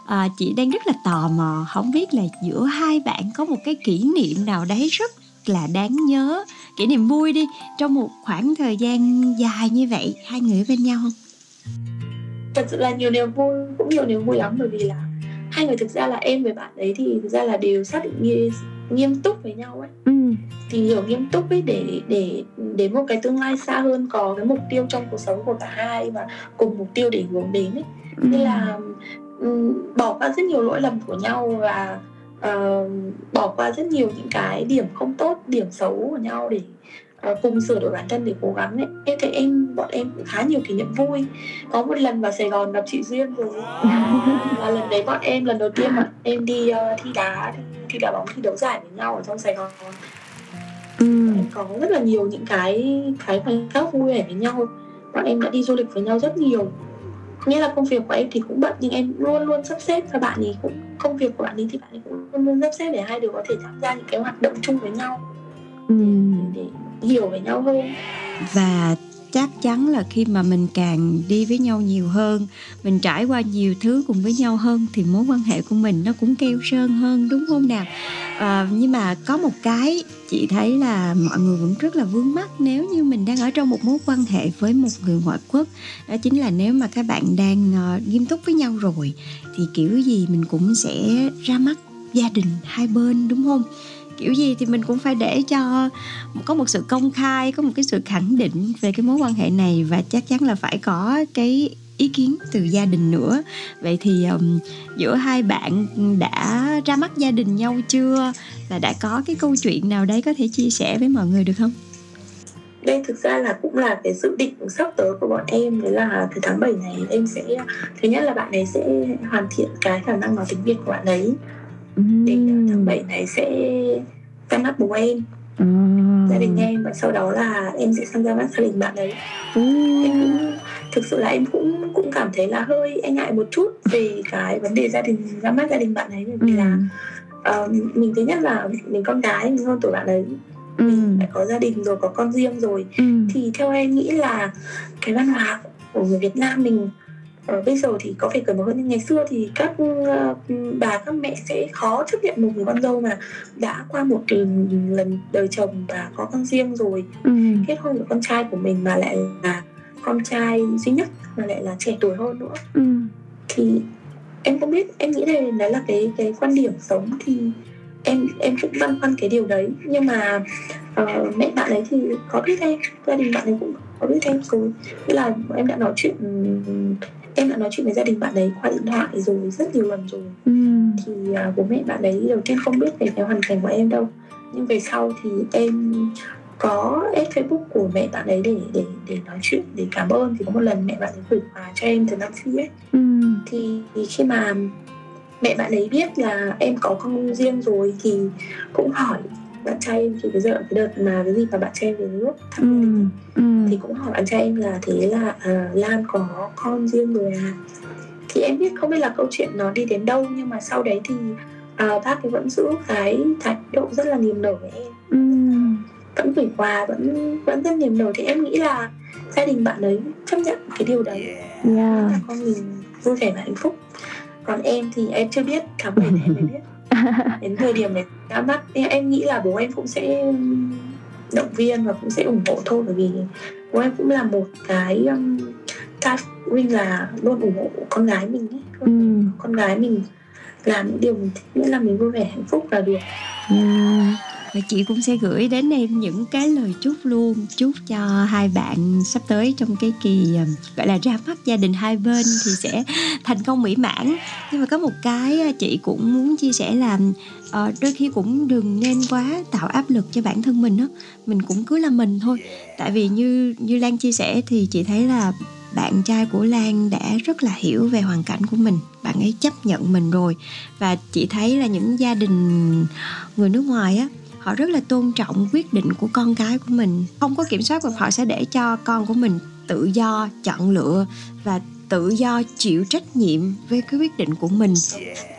à, chị đang rất là tò mò không biết là giữa hai bạn có một cái kỷ niệm nào đấy rất là đáng nhớ kỷ niệm vui đi trong một khoảng thời gian dài như vậy hai người ở bên nhau không? Thật sự là nhiều niềm vui cũng nhiều niềm vui lắm bởi vì là hai người thực ra là em với bạn ấy thì thực ra là đều xác định nghiêm, nghiêm túc với nhau ấy. Ừ. Tìm hiểu nghiêm túc ấy để để đến một cái tương lai xa hơn có cái mục tiêu trong cuộc sống của cả hai và cùng mục tiêu để hướng đến ấy. Nên là ừm, bỏ qua rất nhiều lỗi lầm của nhau và ờ, bỏ qua rất nhiều những cái điểm không tốt điểm xấu của nhau để ờ, cùng sửa đổi bản thân để cố gắng ấy em thấy em bọn em cũng khá nhiều kỷ niệm vui. Có một lần vào Sài Gòn gặp chị Duyên rồi. Và lần đấy bọn em lần đầu tiên mà em đi ờ, thi đá thi, thi đá bóng thi đấu giải với nhau ở trong Sài Gòn. Ừ. Em có rất là nhiều những cái cái khoảnh khắc vui vẻ với nhau. Bọn em đã đi du lịch với nhau rất nhiều. Nghĩa là công việc của em thì cũng bận nhưng em luôn luôn sắp xếp. Và bạn ấy cũng công việc của bạn ấy thì bạn ấy cũng luôn luôn sắp xếp để hai đứa có thể tham gia những cái hoạt động chung với nhau. Ừ. Để hiểu về nhau hơn và chắc chắn là khi mà mình càng đi với nhau nhiều hơn mình trải qua nhiều thứ cùng với nhau hơn thì mối quan hệ của mình nó cũng keo sơn hơn đúng không nào? À, nhưng mà có một cái chị thấy là mọi người vẫn rất là vướng mắc nếu như mình đang ở trong một mối quan hệ với một người ngoại quốc. Đó chính là nếu mà các bạn đang uh, nghiêm túc với nhau rồi thì kiểu gì mình cũng sẽ ra mắt gia đình hai bên đúng không? Kiểu gì thì mình cũng phải để cho có một sự công khai có một cái sự khẳng định về cái mối quan hệ này và chắc chắn là phải có cái ý kiến từ gia đình nữa. Vậy thì um, giữa hai bạn đã ra mắt gia đình nhau chưa và đã có cái câu chuyện nào đấy có thể chia sẻ với mọi người được không? Đây thực ra là cũng là cái dự định sắp tới của bọn em đấy là từ tháng 7 này em sẽ thứ nhất là bạn ấy sẽ hoàn thiện cái khả năng nói tiếng việt của bạn ấy để tháng 7 này sẽ ra mắt bố em. Gia đình em và sau đó là em sẽ sang ra mắt gia đình bạn ấy em cũng thực sự là em cũng cũng cảm thấy là hơi e ngại một chút về cái vấn đề gia đình ra mắt gia đình bạn ấy bởi vì là uh, mình thứ nhất là mình con gái mình hơn tuổi bạn ấy mình phải có gia đình rồi có con riêng rồi. Thì theo em nghĩ là cái văn hóa của người Việt Nam mình bây giờ thì có phải cởi mở hơn. Nhưng ngày xưa thì các uh, bà các mẹ sẽ khó chấp nhận một người con dâu mà đã qua một lần đời chồng và có con riêng rồi. Ừ. kết hôn với con trai của mình mà lại là con trai duy nhất mà lại là trẻ tuổi hơn nữa. Ừ. thì em không biết em nghĩ đây đấy là cái cái quan điểm sống thì em em cũng băn khoăn cái điều đấy. Nhưng mà uh, mẹ bạn ấy thì có biết em gia đình bạn ấy cũng có biết em rồi. Nghĩa là em đã nói chuyện em đã nói chuyện với gia đình bạn ấy qua điện thoại rồi rất nhiều lần rồi ừ. thì uh, bố mẹ bạn ấy đầu tiên không biết về cái hoàn cảnh của em đâu nhưng về sau thì em có add facebook của mẹ bạn ấy để để để nói chuyện để cảm ơn thì có một lần mẹ bạn ấy gửi quà cho em từ nam phi ấy ừ. thì, thì khi mà mẹ bạn ấy biết là em có con riêng rồi thì cũng hỏi bạn trai em thì cái giờ cái đợt mà cái gì mà bạn trai về nước thăm ừ. ừ. thì cũng hỏi bạn trai em là thế là à, Lan có con riêng rồi à thì em biết không biết là câu chuyện nó đi đến đâu nhưng mà sau đấy thì à, bác ấy vẫn giữ cái thái độ rất là niềm nở với em ừ. vẫn gửi quà vẫn vẫn rất niềm nở thì em nghĩ là gia đình bạn ấy chấp nhận cái điều đấy yeah. là con mình vui vẻ và hạnh phúc còn em thì em chưa biết tháng này em mới biết đến thời điểm này đã mắt em nghĩ là bố em cũng sẽ động viên và cũng sẽ ủng hộ thôi bởi vì bố em cũng là một cái um, ca phụ huynh là luôn ủng hộ con gái mình ấy. Ừ. con gái mình làm những điều mình thích nghĩa là mình vui vẻ hạnh phúc là được yeah và chị cũng sẽ gửi đến em những cái lời chúc luôn chúc cho hai bạn sắp tới trong cái kỳ um, gọi là ra mắt gia đình hai bên thì sẽ thành công mỹ mãn. Nhưng mà có một cái uh, chị cũng muốn chia sẻ là à, đôi khi cũng đừng nên quá tạo áp lực cho bản thân mình đó mình cũng cứ là mình thôi. Tại vì như như lan chia sẻ thì chị thấy là bạn trai của Lan đã rất là hiểu về hoàn cảnh của mình. Bạn ấy chấp nhận mình rồi. Và chị thấy là những gia đình người nước ngoài á họ rất là tôn trọng quyết định của con cái của mình. Không có kiểm soát và họ sẽ để cho con của mình tự do chọn lựa và tự do chịu trách nhiệm với cái quyết định của mình.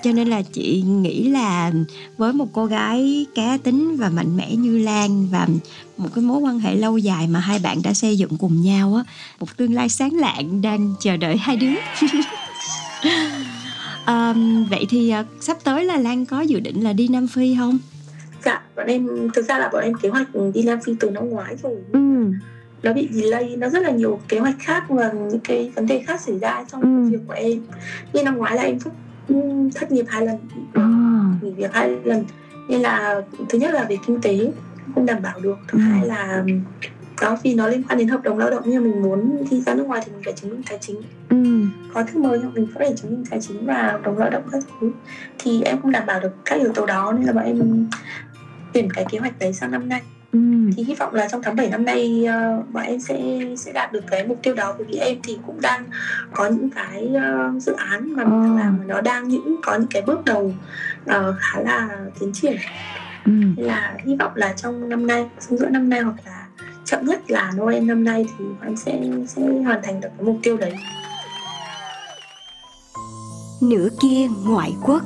Cho nên là chị nghĩ là với một cô gái cá tính và mạnh mẽ như lan và một cái mối quan hệ lâu dài mà hai bạn đã xây dựng cùng nhau á một tương lai sáng lạng đang chờ đợi hai đứa. Um, vậy thì uh, sắp tới là lan có dự định là đi nam phi không dạ bọn em thực ra là bọn em kế hoạch đi Nam Phi từ năm ngoái rồi ừ. nó bị delay nó rất là nhiều kế hoạch khác và những cái vấn đề khác xảy ra trong ừ. việc của em như năm ngoái là em thất, thất nghiệp hai lần à. nghỉ việc hai lần nên là thứ nhất là về kinh tế không đảm bảo được thứ ừ. hai là đó vì nó liên quan đến hợp đồng lao động nhưng mình muốn đi ra nước ngoài thì mình phải chứng minh tài chính ừ. có thức mời nhưng mình phải chứng minh tài chính và hợp đồng lao động các thứ thì em không đảm bảo được các yếu tố đó nên là bọn em chuyển cái kế hoạch đấy sang năm nay. Ừ. thì hy vọng là trong tháng 7 năm nay uh, bọn em sẽ sẽ đạt được cái mục tiêu đó. Bởi vì em thì cũng đang có những cái uh, dự án mà mình đang làm mà nó đang những có những cái bước đầu uh, khá là tiến triển. Ừ. nên là hy vọng là trong năm nay trong giữa năm nay hoặc là chậm nhất là Noel năm nay thì em sẽ sẽ hoàn thành được cái mục tiêu đấy. Nửa kia ngoại quốc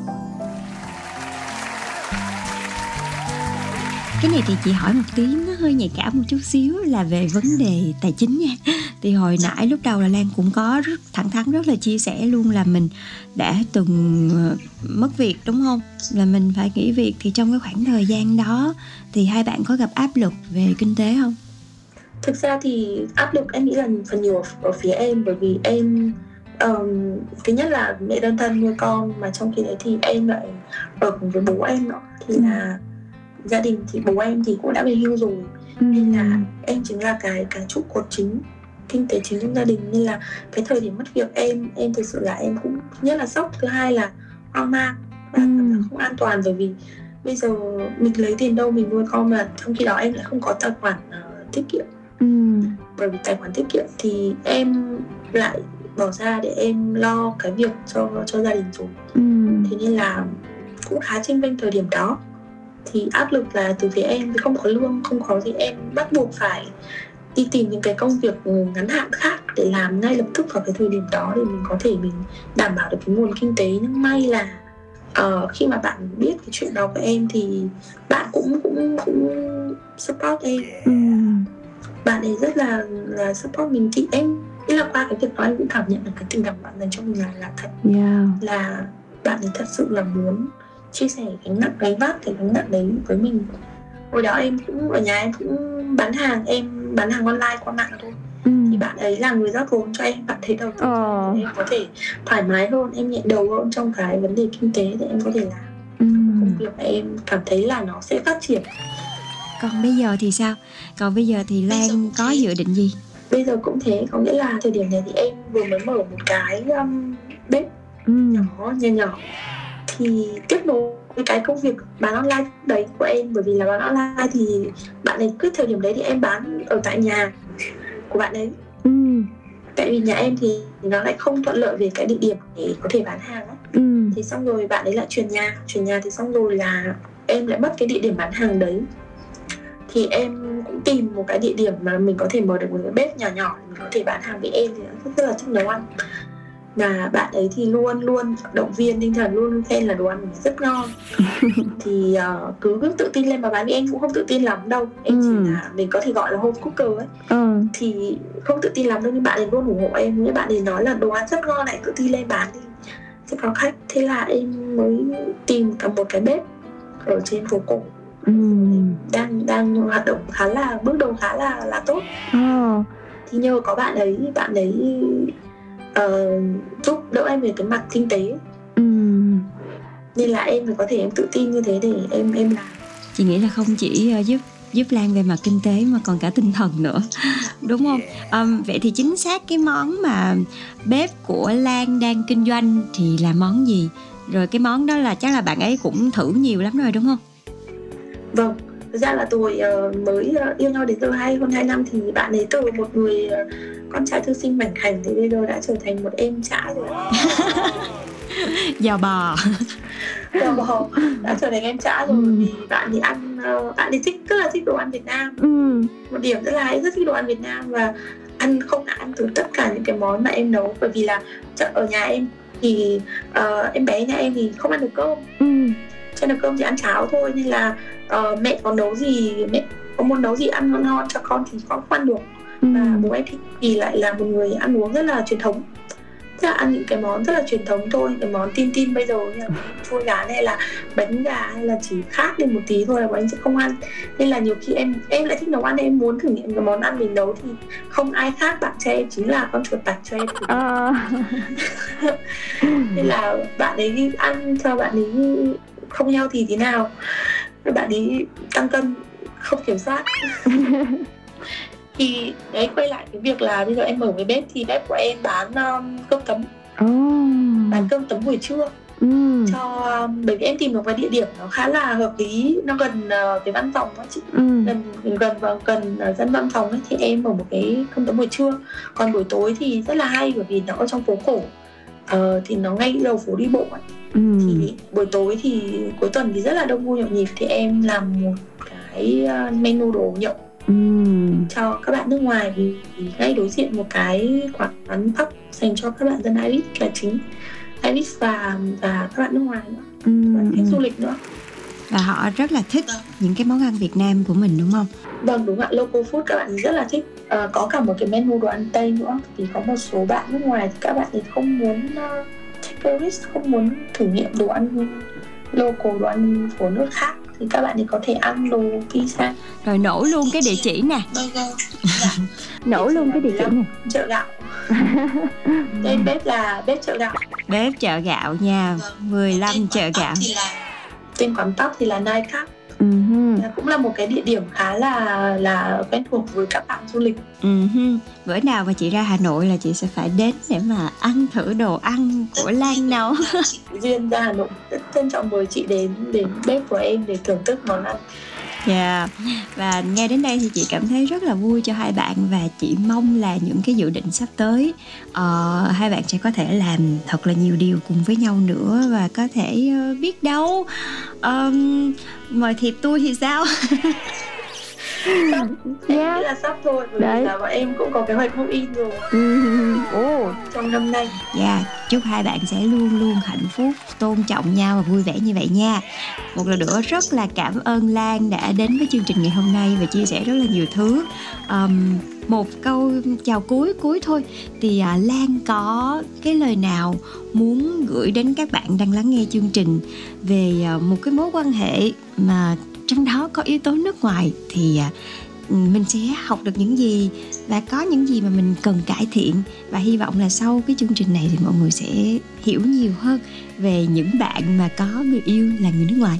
cái này thì chị hỏi một tí nó hơi nhạy cảm một chút xíu là về vấn đề tài chính nha. Thì hồi nãy lúc đầu là lan cũng có rất thẳng thắn rất là chia sẻ luôn là mình đã từng ờ, mất việc đúng không? Là mình phải nghỉ việc thì trong cái khoảng thời gian đó thì hai bạn có gặp áp lực về kinh tế không? Thực ra thì áp lực em nghĩ là phần nhiều ở, phía em bởi vì em um, thứ nhất là mẹ đơn thân nuôi con mà trong khi đấy thì em lại ở cùng với bố em nữa thì là gia đình thì bố em thì cũng đã về hưu rồi. Nên là em chính là cái cái trụ cột chính kinh tế chính trong gia đình. Nên là cái thời điểm mất việc em em thực sự là em cũng nhất là sốc. Thứ hai là hoang mang và giác không an toàn. Bởi vì bây giờ mình lấy tiền đâu mình nuôi con mà trong khi đó em lại không có tài khoản uh, tiết kiệm. Bởi vì tài khoản tiết kiệm thì em lại bỏ ra để em lo cái việc cho cho gia đình rồi. Thế nên là cũng khá tranh vinh thời điểm đó thì áp lực là từ phía em thì không có lương không có gì. Em bắt buộc phải đi tìm những cái công việc ngắn hạn khác để làm ngay lập tức vào cái thời điểm đó để mình có thể mình đảm bảo được cái nguồn kinh tế. Nhưng may là uh, khi mà bạn biết cái chuyện đó của em thì bạn cũng cũng cũng support em. Ừ. bạn ấy rất là là support mình. Thì em Ý là qua cái việc đó em cũng cảm nhận được cái tình cảm bạn dành cho mình là là thật. Yeah. là bạn ấy thật sự là muốn chia sẻ gánh nặng gánh vác cái gánh nặng đấy với mình hồi đó em cũng ở nhà em cũng bán hàng em bán hàng online qua mạng thôi ừ. thì bạn ấy là người rót vốn cho em bạn thấy đầu tư ờ. em có thể thoải mái hơn em nhẹ đầu hơn trong cái vấn đề kinh tế để em có thể làm ừ. công việc mà em cảm thấy là nó sẽ phát triển còn bây giờ thì sao còn bây giờ thì lan có dự định gì bây giờ cũng thế có nghĩa là thời điểm này thì em vừa mới mở một cái um, bếp ừ. nhỏ nhỏ nhỏ thì tiếp nối cái công việc bán online đấy của em bởi vì là bán online thì bạn ấy cứ thời điểm đấy thì em bán ở tại nhà của bạn ấy ừ. tại vì nhà em thì nó lại không thuận lợi về cái địa điểm để có thể bán hàng ấy. Ừ. thì xong rồi bạn ấy lại chuyển nhà chuyển nhà thì xong rồi là em lại mất cái địa điểm bán hàng đấy thì em cũng tìm một cái địa điểm mà mình có thể mở được một cái bếp nhỏ nhỏ mình có thể bán hàng với em thì rất là thích nấu ăn mà bạn ấy thì luôn luôn động viên tinh thần luôn luôn khen là đồ ăn mình rất ngon thì uh, cứ, cứ tự tin lên mà bán em cũng không tự tin lắm đâu em ừ. chỉ là mình có thể gọi là home cooker ấy ừ. thì không tự tin lắm đâu nhưng bạn ấy luôn ủng hộ em những bạn ấy nói là đồ ăn rất ngon lại tự tin lên bán đi sẽ có khách thế là em mới tìm cả một cái bếp ở trên phố cổ ừ. đang đang hoạt động khá là bước đầu khá là là tốt ừ. thì nhờ có bạn ấy bạn ấy uh, giúp đỡ em về cái mặt kinh tế ừ. nên là em phải có thể em tự tin như thế để em em làm. Chị nghĩ là không chỉ uh, giúp giúp Lan về mặt kinh tế mà còn cả tinh thần nữa đúng không? Um, vậy thì chính xác cái món mà bếp của Lan đang kinh doanh thì là món gì? Rồi cái món đó là chắc là bạn ấy cũng thử nhiều lắm rồi đúng không? Vâng thực ra là tôi uh, mới uh, yêu nhau đến giờ hai hơn hai năm thì bạn ấy từ một người uh, con trai thư sinh mảnh khảnh thì bây giờ đã trở thành một em trả rồi giò bò giò bò đã trở thành em trả rồi ừ. vì bạn thì ăn uh, bạn thì thích rất là thích đồ ăn Việt Nam ừ. một điểm rất là hay rất thích đồ ăn Việt Nam và ăn không ăn từ tất cả những cái món mà em nấu bởi vì là ở nhà em thì uh, em bé nhà em thì không ăn được cơm ừ. cho nên cơm chỉ ăn cháo thôi nên là uh, mẹ có nấu gì mẹ có muốn nấu gì ăn ngon ngon cho con thì con không ăn được. Và bố em thì, lại là một người ăn uống rất là truyền thống. Tức là ăn những cái món rất là truyền thống thôi cái món tin tin bây giờ như là chua gà hay là bánh gà hay là chỉ khác đi một tí thôi là bọn anh sẽ không ăn. Nên là nhiều khi em em lại thích nấu ăn em muốn thử nghiệm cái món ăn mình nấu thì không ai khác bạn cho em chính là con chuột bạch cho em. Thử à. nên là bạn ấy ăn cho bạn ấy không heo thì thế nào? Bạn ấy tăng cân không kiểm soát thì đấy quay lại cái việc là bây giờ em mở cái bếp thì bếp của em bán um, cơm tấm oh. bán cơm tấm buổi trưa mm. cho um, bởi vì em tìm được cái địa điểm nó khá là hợp lý nó gần uh, cái văn phòng đó chị mm. gần gần và gần uh, dân văn phòng ấy thì em mở một cái cơm tấm buổi trưa còn buổi tối thì rất là hay bởi vì nó ở trong phố cổ uh, thì nó ngay đầu phố đi bộ ấy. Ừ. thì buổi tối thì cuối tuần thì rất là đông vui nhộn nhịp thì em làm một cái menu đồ nhậu ừ. cho các bạn nước ngoài vì ngay đối diện một cái quán pub dành cho các bạn dân Irish là chính Irish và và các bạn nước ngoài nữa ừ. và khách du lịch nữa và họ rất là thích những cái món ăn Việt Nam của mình đúng không? Vâng đúng ạ, local food các bạn rất là thích à, Có cả một cái menu đồ ăn Tây nữa Thì có một số bạn nước ngoài thì các bạn thì không muốn uh, take a risk, không muốn thử nghiệm đồ ăn local, đồ ăn của nước khác thì các bạn thì có thể ăn đồ pizza. Rồi nổ luôn cái địa chỉ nè. Nổ luôn cái địa chỉ nè. Chợ gạo. Tên bếp là bếp chợ gạo. Bếp chợ gạo nha. 15 vâng, chợ gạo. Tên quán tóc thì là Nai Cup Uh-huh. cũng là một cái địa điểm khá là là quen thuộc với các bạn du lịch. Uh-huh. Bữa nào mà chị ra Hà Nội là chị sẽ phải đến để mà ăn thử đồ ăn của Lan nấu. Duyên ra Hà Nội rất trân trọng mời chị đến đến bếp của em để thưởng thức món ăn. Dạ yeah. Và nghe đến đây thì chị cảm thấy rất là vui cho hai bạn Và chị mong là những cái dự định sắp tới uh, Hai bạn sẽ có thể làm thật là nhiều điều cùng với nhau nữa Và có thể uh, biết đâu um, Mời thiệp tôi thì sao sắp yeah. là sắp thôi bởi Đấy. vì là bọn em cũng có kế hoạch move in rồi oh. trong năm nay dạ yeah. chúc hai bạn sẽ luôn luôn hạnh phúc tôn trọng nhau và vui vẻ như vậy nha một lần nữa rất là cảm ơn lan đã đến với chương trình ngày hôm nay và chia sẻ rất là nhiều thứ um, một câu chào cuối cuối thôi thì à, lan có cái lời nào muốn gửi đến các bạn đang lắng nghe chương trình về à, một cái mối quan hệ mà trong đó có yếu tố nước ngoài thì à, mình sẽ học được những gì và có những gì mà mình cần cải thiện. Và hy vọng là sau cái chương trình này thì mọi người sẽ hiểu nhiều hơn về những bạn mà có người yêu là người nước ngoài.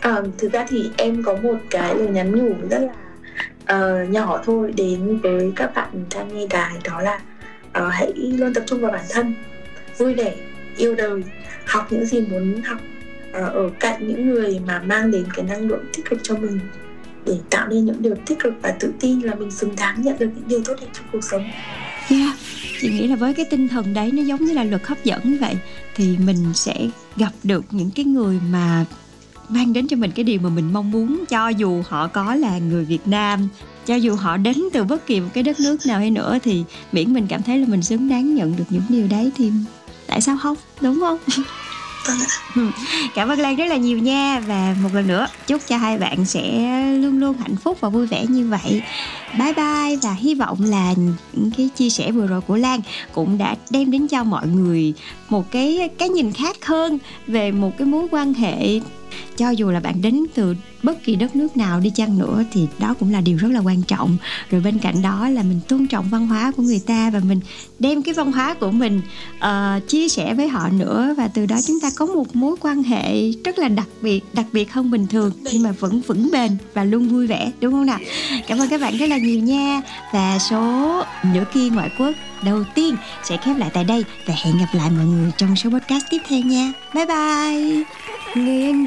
À, thực ra thì em có một cái lời nhắn nhủ rất là uh, nhỏ thôi đến với các bạn đang nghe đài đó là uh, hãy luôn tập trung vào bản thân vui vẻ yêu đời học những gì muốn học. Ờ, ở cạnh những người mà mang đến cái năng lượng tích cực cho mình để tạo nên những điều tích cực và tự tin là mình xứng đáng nhận được những điều tốt đẹp trong cuộc sống. Yeah, chị nghĩ là với cái tinh thần đấy nó giống như là luật hấp dẫn vậy thì mình sẽ gặp được những cái người mà mang đến cho mình cái điều mà mình mong muốn cho dù họ có là người Việt Nam cho dù họ đến từ bất kỳ một cái đất nước nào hay nữa thì miễn mình cảm thấy là mình xứng đáng nhận được những điều đấy thì tại sao không đúng không Vâng ừ. cảm ơn Lan rất là nhiều nha. Và một lần nữa, chúc cho hai bạn sẽ luôn luôn hạnh phúc và vui vẻ như vậy. Bye bye và hy vọng là những cái chia sẻ vừa rồi của Lan cũng đã đem đến cho mọi người một cái cái nhìn khác hơn về một cái mối quan hệ cho dù là bạn đến từ bất kỳ đất nước nào đi chăng nữa thì đó cũng là điều rất là quan trọng. Rồi bên cạnh đó là mình tôn trọng văn hóa của người ta và mình đem cái văn hóa của mình uh, chia sẻ với họ nữa. Và từ đó chúng ta có một mối quan hệ rất là đặc biệt đặc biệt hơn bình thường nhưng mà vẫn vững bền và luôn vui vẻ đúng không nào? Cảm ơn các bạn rất là nhiều nha. Và số nửa kia ngoại quốc đầu tiên sẽ khép lại tại đây. Và hẹn gặp lại mọi người trong số podcast tiếp theo nha. Bye bye. Người anh